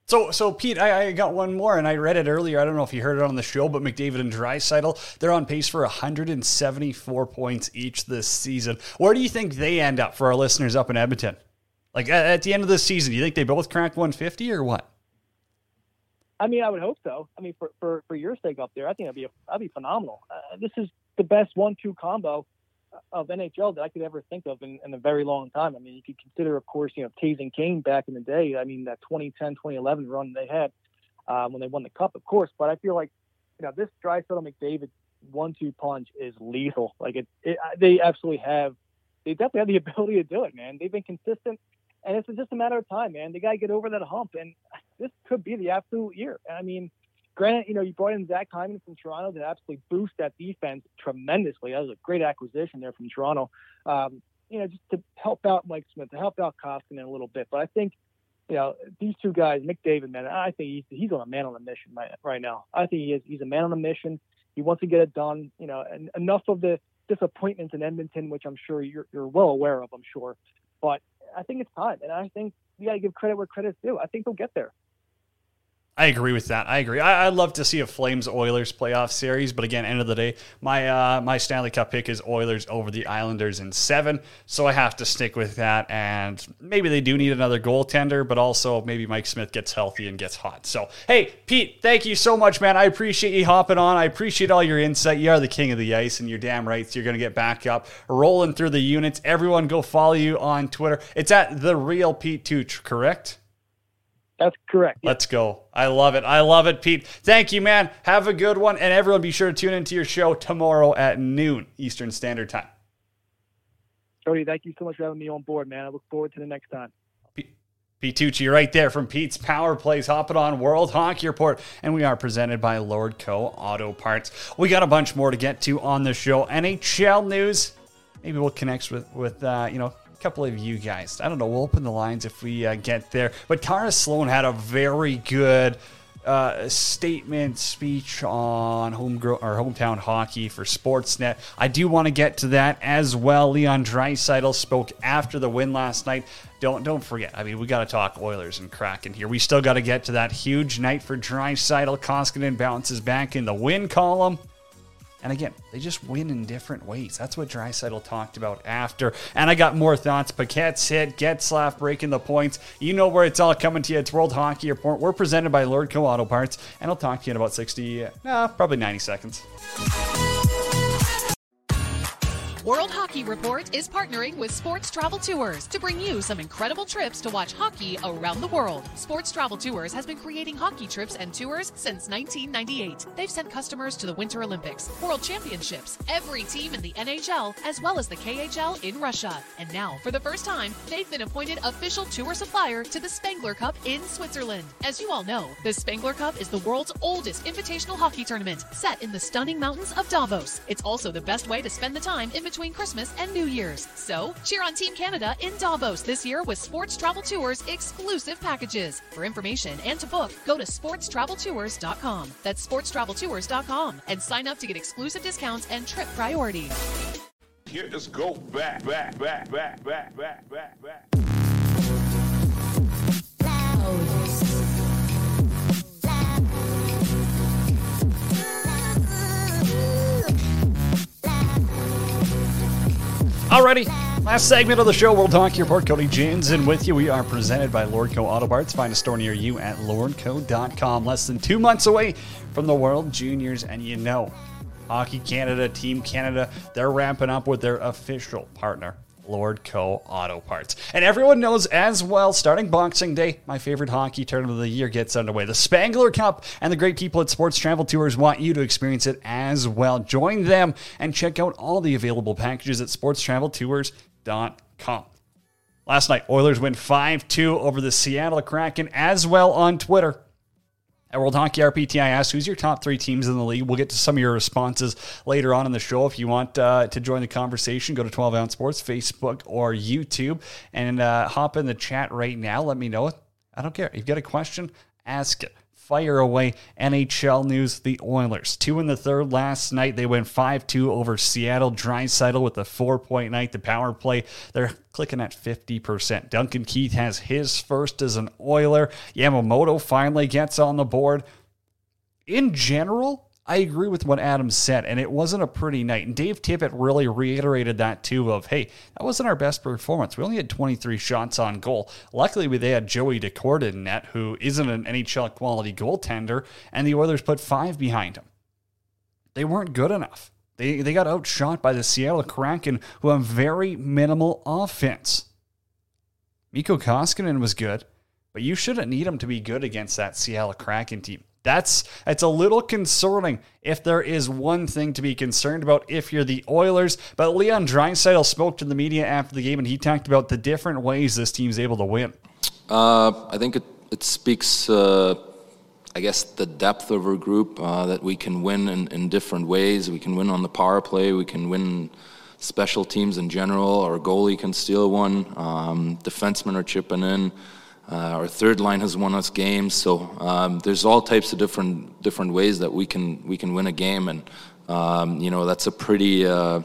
So, so Pete, I, I, got one more, and I read it earlier. I don't know if you heard it on the show, but McDavid and Draisaitl, they're on pace for 174 points each this season. Where do you think they end up for our listeners up in Edmonton? Like at, at the end of the season, do you think they both crack 150 or what? I mean, I would hope so. I mean, for for, for your sake up there, I think that'd be a, that'd be phenomenal. Uh, this is the best one-two combo of NHL that I could ever think of in, in, a very long time. I mean, you could consider, of course, you know, Toews and Kane back in the day. I mean, that 2010, 2011 run they had um, when they won the Cup, of course. But I feel like, you know, this Draisaitl McDavid one-two punch is lethal. Like it, it, they absolutely have. They definitely have the ability to do it, man. They've been consistent, and it's just a matter of time, man. They got to get over that hump, and this could be the absolute year. I mean, Granted, you know, you brought in Zach Hyman from Toronto to absolutely boost that defense tremendously. That was a great acquisition there from Toronto. Um, you know, just to help out Mike Smith, to help out Koskinen a little bit. But I think, you know, these two guys, McDavid, man, I think he's, he's on a man on a mission right, right now. I think he is. He's a man on a mission. He wants to get it done. You know, and enough of the disappointments in Edmonton, which I'm sure you're, you're well aware of, I'm sure. But I think it's time. And I think you got to give credit where credit's due. I think they'll get there. I agree with that. I agree. I, would love to see a Flames Oilers playoff series, but again, end of the day, my uh, my Stanley Cup pick is Oilers over the Islanders in seven, so I have to stick with that. And maybe they do need another goaltender, but also maybe Mike Smith gets healthy and gets hot. So, hey, Pete, thank you so much, man. I appreciate you hopping on. I appreciate all your insight. You are the king of the ice, and you're damn right. So you're to get back up, rolling through the units. Everyone, go follow you on Twitter. It's at the real Pete Tooch, correct? That's correct. Let's go. I love it. I love it, Pete. Thank you, man. Have a good one. And everyone, be sure to tune into your show tomorrow at noon Eastern Standard Time. Cody, thank you so much for having me on board, man. I look forward to the next time. Pete Tucci right there from Pete's Power Plays hopping on World Hockey Report. And we are presented by Lordco Auto Parts. We got a bunch more to get to on the show. NHL news. Maybe we'll connect with, with uh, you know, couple of you guys. I don't know. We'll open the lines if we uh, get there. But Tara Slone had a very good uh, statement speech on home or hometown hockey for Sportsnet. I do want to get to that as well. Leon Draisaitl spoke after the win last night. Don't don't forget. I mean, we got to talk Oilers and Kraken here. We still got to get to that huge night for Draisaitl. Koskinen bounces back in the win column. And again, they just win in different ways. That's what Draisaitl talked about after. And I got more thoughts. Paquette's hit, Getzlaf breaking the points. You know where it's all coming to you. It's World Hockey Report. We're presented by Lordco Auto Parts, and I'll talk to you in about 60, nah, probably 90 seconds. World Hockey Report is partnering with Sports Travel Tours to bring you some incredible trips to watch hockey around the world. Sports Travel Tours has been creating hockey trips and tours since 1998. They've sent customers to the Winter Olympics, World Championships, every team in the NHL, as well as the KHL in Russia. And now, for the first time, they've been appointed official tour supplier to the Spengler Cup in Switzerland. As you all know, the Spengler Cup is the world's oldest invitational hockey tournament, set in the stunning mountains of Davos. It's also the best way to spend the time in between Christmas and New Year's. So, cheer on Team Canada in Davos this year with Sports Travel Tours exclusive packages. For information and to book, go to sportstraveltours.com. That's sportstraveltours.com and sign up to get exclusive discounts and trip priority. Here is go back, back, back, back, back, back, back, back. Alrighty, last segment of the show. We'll talk Hockey Report. Cody Jansen with you. We are presented by Lordco Auto Parts. Find a store near you at lordco.com. Less than two months away from the World Juniors, and you know, Hockey Canada, Team Canada, they're ramping up with their official partner, Lordco Auto Parts. And everyone knows as well, starting Boxing Day, my favorite hockey tournament of the year gets underway. The Spengler Cup and the great people at Sports Travel Tours want you to experience it as well. Join them and check out all the available packages at sportstraveltours.com. Last night, Oilers win 5 2 over the Seattle Kraken as well on Twitter. At World Hockey RPT, I asked who's your top three teams in the league. We'll get to some of your responses later on in the show. If you want uh, to join the conversation, go to 12 Ounce Sports, Facebook, or YouTube, and uh, hop in the chat right now. Let me know. I don't care. If you've got a question, ask it fire away. NHL news: The Oilers two in the third last night. They went five two over Seattle. Draisaitl with a four point night. The power play they're clicking at fifty percent. Duncan Keith has his first as an Oiler. Yamamoto finally gets on the board. In general, I agree with what Adam said, and it wasn't a pretty night. And Dave Tippett really reiterated that too of, hey, that wasn't our best performance. We only had 23 shots on goal. Luckily, we they had Joey Daccord in net, who isn't an NHL quality goaltender, and the Oilers put five behind him. They weren't good enough. They, they got outshot by the Seattle Kraken, who have very minimal offense. Mikko Koskinen was good, but you shouldn't need him to be good against that Seattle Kraken team. That's it's a little concerning if there is one thing to be concerned about if you're the Oilers. But Leon Draisaitl spoke to the media after the game and he talked about the different ways this team's able to win. Uh, I think it it speaks. Uh, I guess the depth of our group uh, that we can win in, in different ways. We can win on the power play. We can win special teams in general. Our goalie can steal one. Um, defensemen are chipping in. Uh, our third line has won us games, so um, there's all types of different different ways that we can we can win a game, and um, you know that's a pretty uh,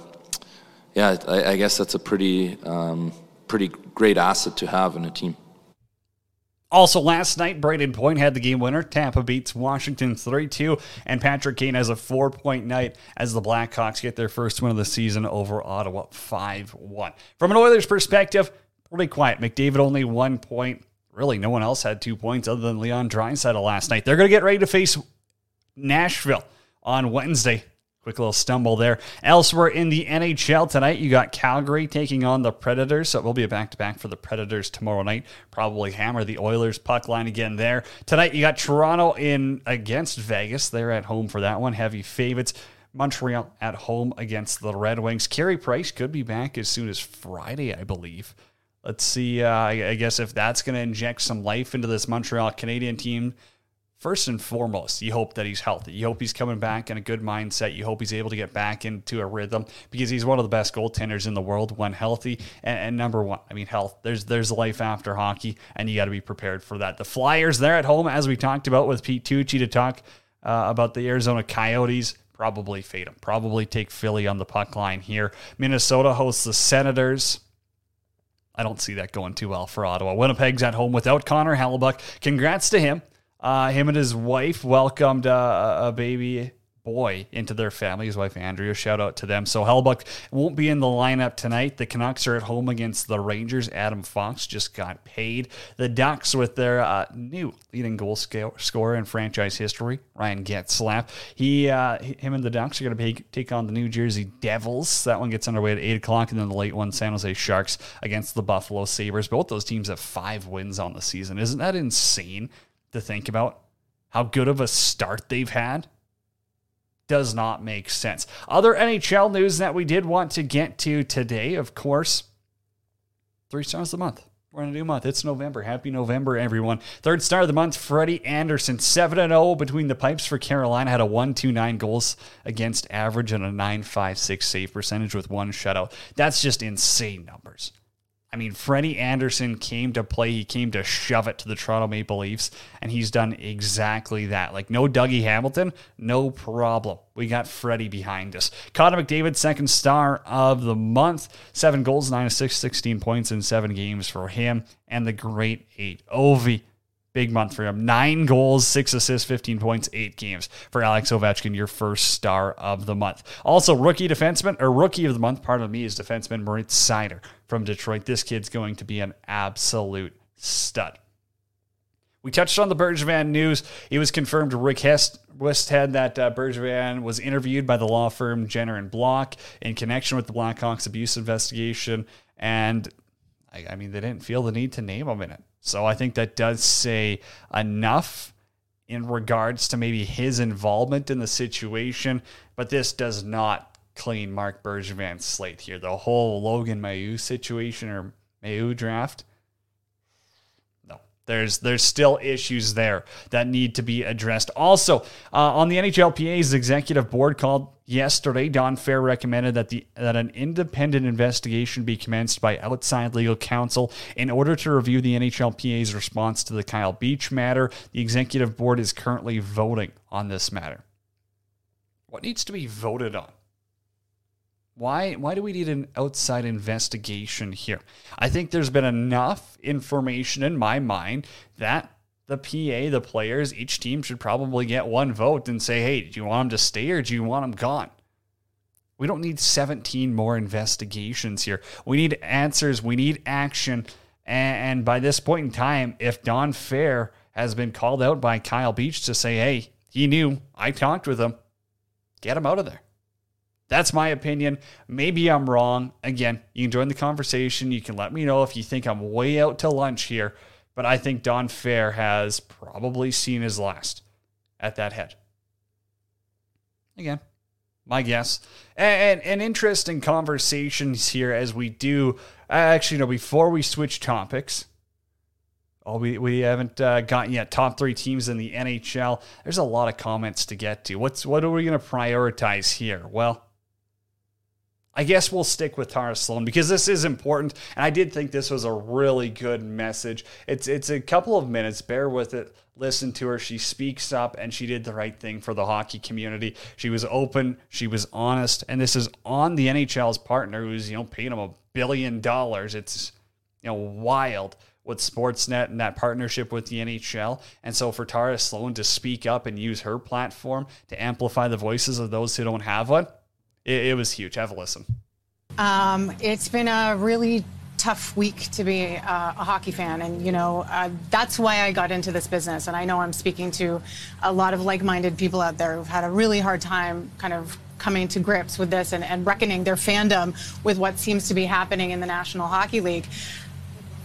yeah I, I, guess that's a pretty um, pretty great asset to have in a team. Also, last night, Brayden Point had the game winner. Tampa beats Washington 3 2, and Patrick Kane has a four point night as the Blackhawks get their first win of the season over Ottawa 5 1. From an Oilers perspective, pretty quiet. McDavid only one point really no one else had two points other than Leon Draisaitl last night. They're going to get ready to face Nashville on Wednesday. Quick little stumble there. Elsewhere in the NHL tonight, you got Calgary taking on the Predators. So it will be a back to back for the Predators tomorrow night. Probably hammer the Oilers puck line again there. Tonight, you got Toronto in against Vegas. They're at home for that one. Heavy favorites. Montreal at home against the Red Wings. Carey Price could be back as soon as Friday, I believe. Let's see. Uh, I, guess if that's going to inject some life into this Montreal Canadian team, first and foremost, you hope that he's healthy. You hope he's coming back in a good mindset. You hope he's able to get back into a rhythm because he's one of the best goaltenders in the world when healthy. And, and number one, I mean, health. There's there's life after hockey, and you got to be prepared for that. The Flyers, they're at home, as we talked about with Pete Tucci to talk uh, about the Arizona Coyotes. Probably fade them. Probably take Philly on the puck line here. Minnesota hosts the Senators. I don't see that going too well for Ottawa. Winnipeg's at home without Connor Hellebuyck. Congrats to him. Uh, him and his wife welcomed uh, a baby boy into their family. His wife Andrea, shout out to them. So Hellebuyck won't be in the lineup tonight. The Canucks are at home against the Rangers. Adam Fox just got paid. The Ducks with their uh, new leading goal scorer in franchise history, Ryan Getzlaf. He, uh, him and the Ducks are going to take on the New Jersey Devils. That one gets underway at eight o'clock, and then the late one, San Jose Sharks against the Buffalo Sabres. Both those teams have five wins on the season. Isn't that insane to think about? How good of a start they've had does not make sense. Other NHL news that we did want to get to today, of course, three stars of the month. We're in a new month. It's November. Happy November, everyone. Third star of the month, Freddie Andersen. 7 0 between the pipes for Carolina. Had a 129 goals against average and a 956 save percentage with one shutout. That's just insane numbers. I mean, Freddie Andersen came to play. He came to shove it to the Toronto Maple Leafs, and he's done exactly that. Like, no Dougie Hamilton, no problem. We got Freddie behind us. Connor McDavid, second star of the month. Seven goals, nine assists, 16 points in seven games for him. And the great eight. Ovi Big month for him. Nine goals, six assists, 15 points, eight games for Alex Ovechkin, your first star of the month. Also, rookie defenseman, or rookie of the month, part of me is defenseman Moritz Seider from Detroit. This kid's going to be an absolute stud. We touched on the Bergevin news. It was confirmed Rick Westhead, that uh, Bergevin was interviewed by the law firm Jenner and Block in connection with the Blackhawks abuse investigation. And I, I mean, they didn't feel the need to name him in it. So I think that does say enough in regards to maybe his involvement in the situation, but this does not clean Marc Bergevin's slate here. The whole Logan Mailloux situation or Mailloux draft, There's there's still issues there that need to be addressed. Also, uh, on the NHLPA's executive board called yesterday, Don Fehr recommended that the that an independent investigation be commenced by outside legal counsel in order to review the NHLPA's response to the Kyle Beach matter. The executive board is currently voting on this matter. What needs to be voted on? Why why do we need an outside investigation here? I think there's been enough information in my mind that the PA, the players, each team should probably get one vote and say, "Hey, do you want them to stay or do you want them gone?" We don't need 17 more investigations here. We need answers, we need action. And by this point in time, if Don Fehr has been called out by Kyle Beach to say, "Hey, he knew, I talked with him." Get him out of there. That's my opinion. Maybe I'm wrong. Again, you can join the conversation. You can let me know if you think I'm way out to lunch here. But I think Don Fehr has probably seen his last at that head. Again, my guess. And, and, and interesting conversations here as we do. Actually, no, before we switch topics, Oh, we, we haven't uh, gotten yet. Top three teams in the NHL. There's a lot of comments to get to. What's what are we going to prioritize here? Well, I guess we'll stick with Tara Slone because this is important, and I did think this was a really good message. It's it's a couple of minutes. Bear with it. Listen to her. She speaks up, and she did the right thing for the hockey community. She was open. She was honest, and this is on the NHL's partner, who's you know paying them a billion dollars. It's you know wild with Sportsnet and that partnership with the NHL. And so for Tara Slone to speak up and use her platform to amplify the voices of those who don't have one it, it was huge. Have a listen. Um, it's been a really tough week to be uh, a hockey fan. And, you know, uh, that's why I got into this business. And I know I'm speaking to a lot of like minded people out there who've had a really hard time kind of coming to grips with this and, and reckoning their fandom with what seems to be happening in the National Hockey League.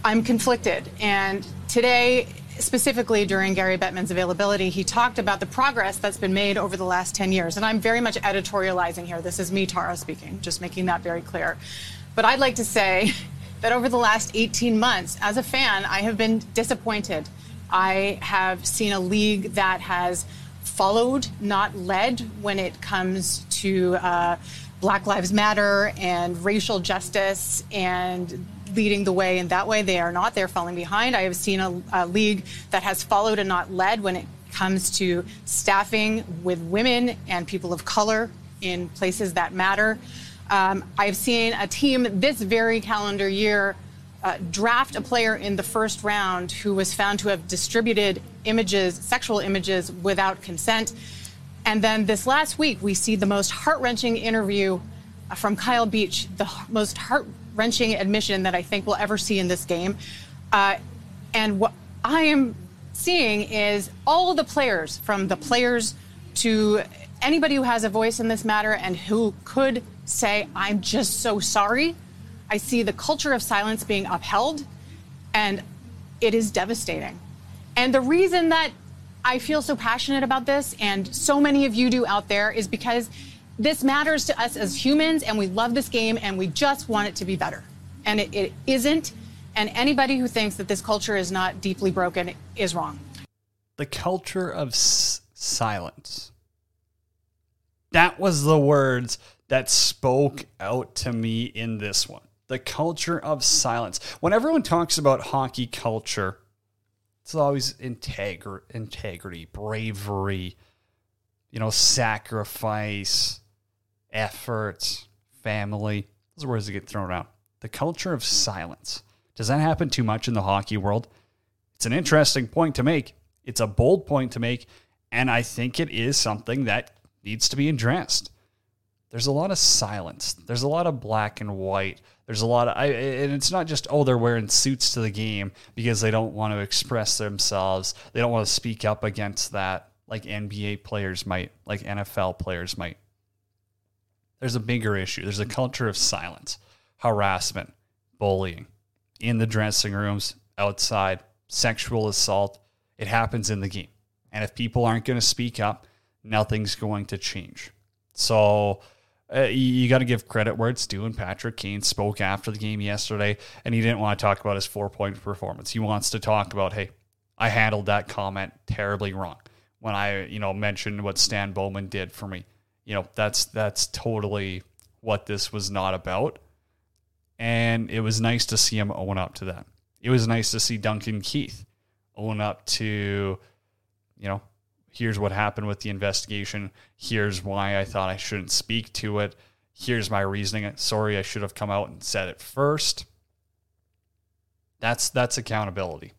I'm conflicted. And today, specifically during Gary Bettman's availability, he talked about the progress that's been made over the last 10 years. And I'm very much editorializing here. This is me, Tara, speaking, just making that very clear. But I'd like to say that over the last 18 months, as a fan, I have been disappointed. I have seen a league that has followed, not led, when it comes to uh, Black Lives Matter and racial justice and leading the way in that way. They are not. They're falling behind. I have seen a, a league that has followed and not led when it comes to staffing with women and people of color in places that matter. Um, I've seen a team this very calendar year uh, draft a player in the first round who was found to have distributed images, sexual images, without consent. And then this last week, we see the most heart wrenching interview from Kyle Beach, the most heart wrenching admission that I think we'll ever see in this game. Uh, and what I am seeing is all the players, from the players to anybody who has a voice in this matter and who could say, I'm just so sorry. I see the culture of silence being upheld, and it is devastating. And the reason that I feel so passionate about this, and so many of you do out there, is because this matters to us as humans, and we love this game, and we just want it to be better. And it, it isn't. And anybody who thinks that this culture is not deeply broken is wrong. The culture of s- silence. That was the words that spoke out to me in this one. The culture of silence. When everyone talks about hockey culture, it's always integri- integrity, bravery, you know, sacrifice, effort, family. Those are words that get thrown around. The culture of silence. Does that happen too much in the hockey world? It's an interesting point to make. It's a bold point to make. And I think it is something that needs to be addressed. There's a lot of silence. There's a lot of black and white. There's a lot of, I, and it's not just, oh, they're wearing suits to the game because they don't want to express themselves. They don't want to speak up against that like NBA players might, like NFL players might there's a bigger issue. There's a culture of silence, harassment, bullying in the dressing rooms, outside, sexual assault. It happens in the game. And if people aren't going to speak up, nothing's going to change. So uh, you, you got to give credit where it's due. And Patrick Kane spoke after the game yesterday, and he didn't want to talk about his four point performance. He wants to talk about, hey, I handled that comment terribly wrong when I, you know, mentioned what Stan Bowman did for me. You know, that's that's totally what this was not about. And it was nice to see him own up to that. It was nice to see Duncan Keith own up to, you know, here's what happened with the investigation. Here's why I thought I shouldn't speak to it. Here's my reasoning. Sorry, I should have come out and said it first. That's that's accountability.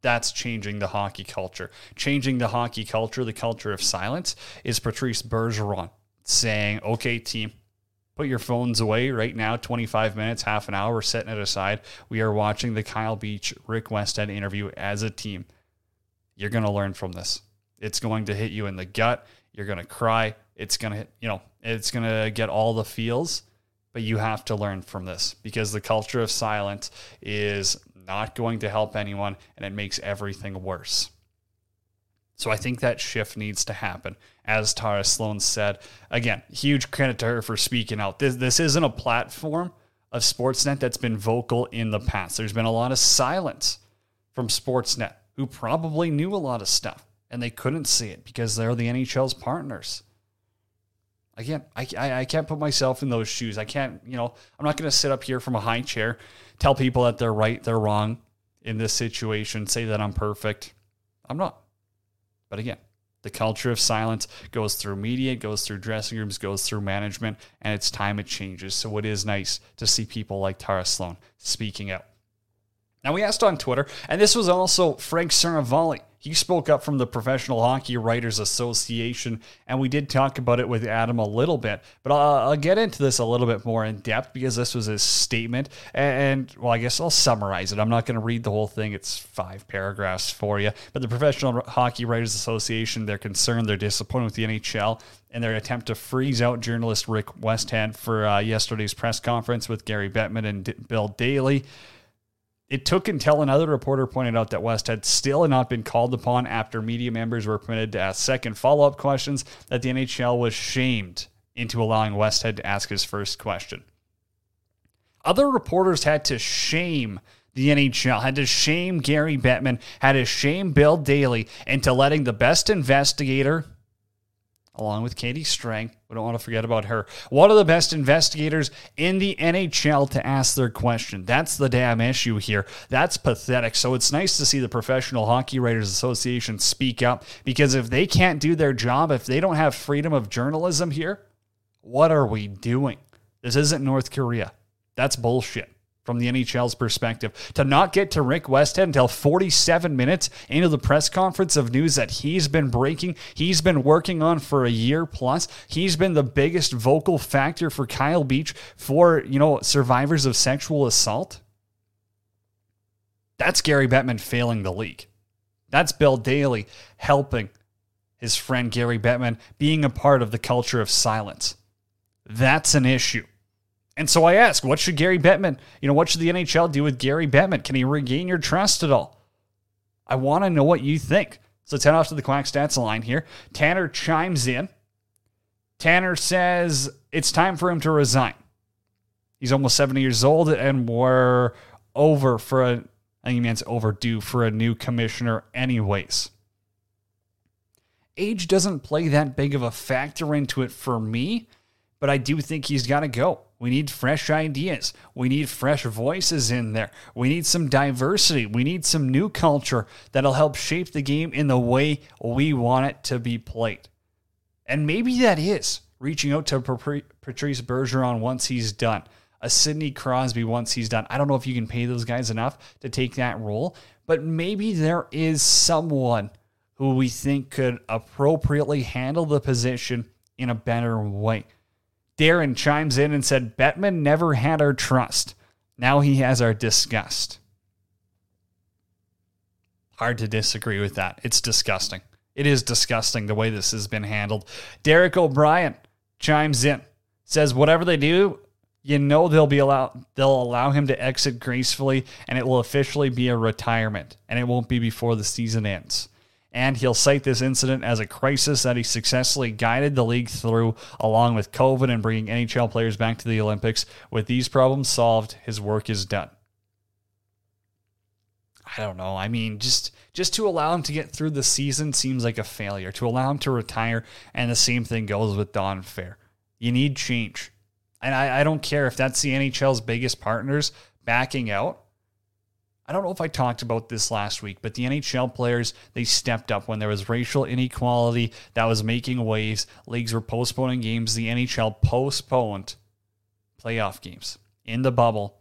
That's changing the hockey culture. Changing the hockey culture, the culture of silence, is Patrice Bergeron saying, "Okay, team, put your phones away right now. 25 minutes, half an hour. We're setting it aside. We are watching the Kyle Beach, Rick Westhead interview as a team. You're going to learn from this. It's going to hit you in the gut. You're going to cry. It's going to you know, it's going to get all the feels, but you have to learn from this because the culture of silence is not going to help anyone and it makes everything worse. So I think that shift needs to happen. As Tara Slone said, again, huge credit to her for speaking out. This, this isn't a platform of Sportsnet that's been vocal in the past. There's been a lot of silence from Sportsnet, who probably knew a lot of stuff and they couldn't see it because they're the NHL's partners. Again, I, I, I can't put myself in those shoes. I can't, you know, I'm not going to sit up here from a high chair, tell people that they're right, they're wrong in this situation, say that I'm perfect. I'm not. But again, the culture of silence goes through media, goes through dressing rooms, goes through management, and it's time it changes. So it is nice to see people like Tara Slone speaking out. Now, we asked on Twitter, and this was also Frank Seravalli. He spoke up from the Professional Hockey Writers Association, and we did talk about it with Adam a little bit. But I'll, I'll get into this a little bit more in depth because this was his statement. And, well, I guess I'll summarize it. I'm not going to read the whole thing, it's five paragraphs for you. But the Professional Hockey Writers Association, they're concerned, they're disappointed with the NHL in their attempt to freeze out journalist Rick Westhead for uh, yesterday's press conference with Gary Bettman and D- Bill Daly. It took until another reporter pointed out that Westhead still not been called upon after media members were permitted to ask second follow up questions that the NHL was shamed into allowing Westhead to ask his first question. Other reporters had to shame the NHL, had to shame Gary Bettman, had to shame Bill Daly into letting the best investigator along with Katie Strang. We don't want to forget about her. One of the best investigators in the NHL to ask their question. That's the damn issue here. That's pathetic. So it's nice to see the Professional Hockey Writers Association speak up because if they can't do their job, if they don't have freedom of journalism here, what are we doing? This isn't North Korea. That's bullshit from the NHL's perspective. To not get to Rick Westhead until 47 minutes into the press conference of news that he's been breaking, he's been working on for a year plus. He's been the biggest vocal factor for Kyle Beach for, you know, survivors of sexual assault. That's Gary Bettman failing the league. That's Bill Daly helping his friend Gary Bettman being a part of the culture of silence. That's an issue. And so I ask, what should Gary Bettman, you know, what should the NHL do with Gary Bettman? Can he regain your trust at all? I want to know what you think. So let's head off to the Quack Stats line here. Tanner chimes in. Tanner says it's time for him to resign. He's almost 70 years old and we're over for a, I think he means overdue for a new commissioner, anyways. Age doesn't play that big of a factor into it for me, but I do think he's got to go. We need fresh ideas. We need fresh voices in there. We need some diversity. We need some new culture that'll help shape the game in the way we want it to be played. And maybe that is reaching out to Patrice Bergeron once he's done, a Sidney Crosby once he's done. I don't know if you can pay those guys enough to take that role, but maybe there is someone who we think could appropriately handle the position in a better way. Darren chimes in and said, Bettman never had our trust. Now he has our disgust. Hard to disagree with that. It's disgusting. It is disgusting the way this has been handled. Derek O'Brien chimes in, says, whatever they do, you know they'll be allowed they'll allow him to exit gracefully and it will officially be a retirement and it won't be before the season ends and he'll cite this incident as a crisis that he successfully guided the league through, along with COVID and bringing NHL players back to the Olympics. With these problems solved, his work is done. I don't know. I mean, just just to allow him to get through the season seems like a failure. To allow him to retire, and the same thing goes with Don Fehr. You need change. And I, I don't care if that's the NHL's biggest partners backing out. I don't know if I talked about this last week, but the NHL players, they stepped up when there was racial inequality that was making waves. Leagues were postponing games. The NHL postponed playoff games in the bubble.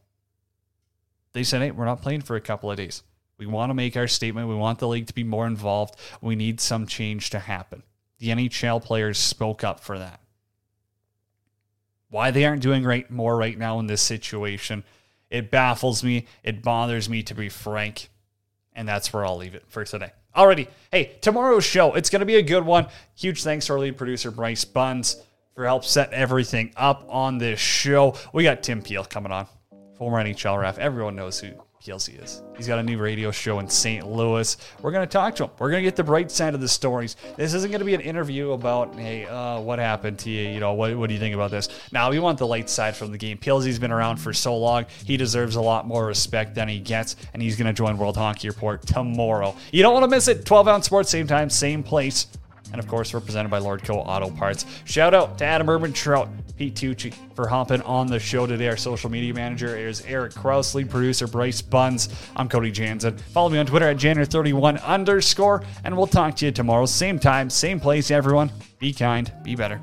They said, hey, we're not playing for a couple of days. We want to make our statement. We want the league to be more involved. We need some change to happen. The NHL players spoke up for that. Why they aren't doing right more right now in this situation, it baffles me. It bothers me to be frank. And that's where I'll leave it for today. Alrighty. Hey, tomorrow's show, it's going to be a good one. Huge thanks to our lead producer, Bryce Buns, for help set everything up on this show. We got Tim Peel coming on, former NHL ref. Everyone knows who PLC is. He's got a new radio show in St. Louis. We're going to talk to him. We're going to get the bright side of the stories. This isn't going to be an interview about, hey, uh, what happened to you? You know, what, what do you think about this? Now, we want the light side from the game. PLZ's been around for so long. He deserves a lot more respect than he gets, and he's going to join World Hockey Report tomorrow. You don't want to miss it. 12 ounce sports, same time, same place and of course, represented by Lordco Auto Parts. Shout out to Adam Urban Trout, Pete Tucci for hopping on the show today. Our social media manager is Eric Kraus, lead producer Bryce Buns. I'm Cody Jansen. Follow me on Twitter at Janner31 underscore, and we'll talk to you tomorrow. Same time, same place, everyone. Be kind, be better.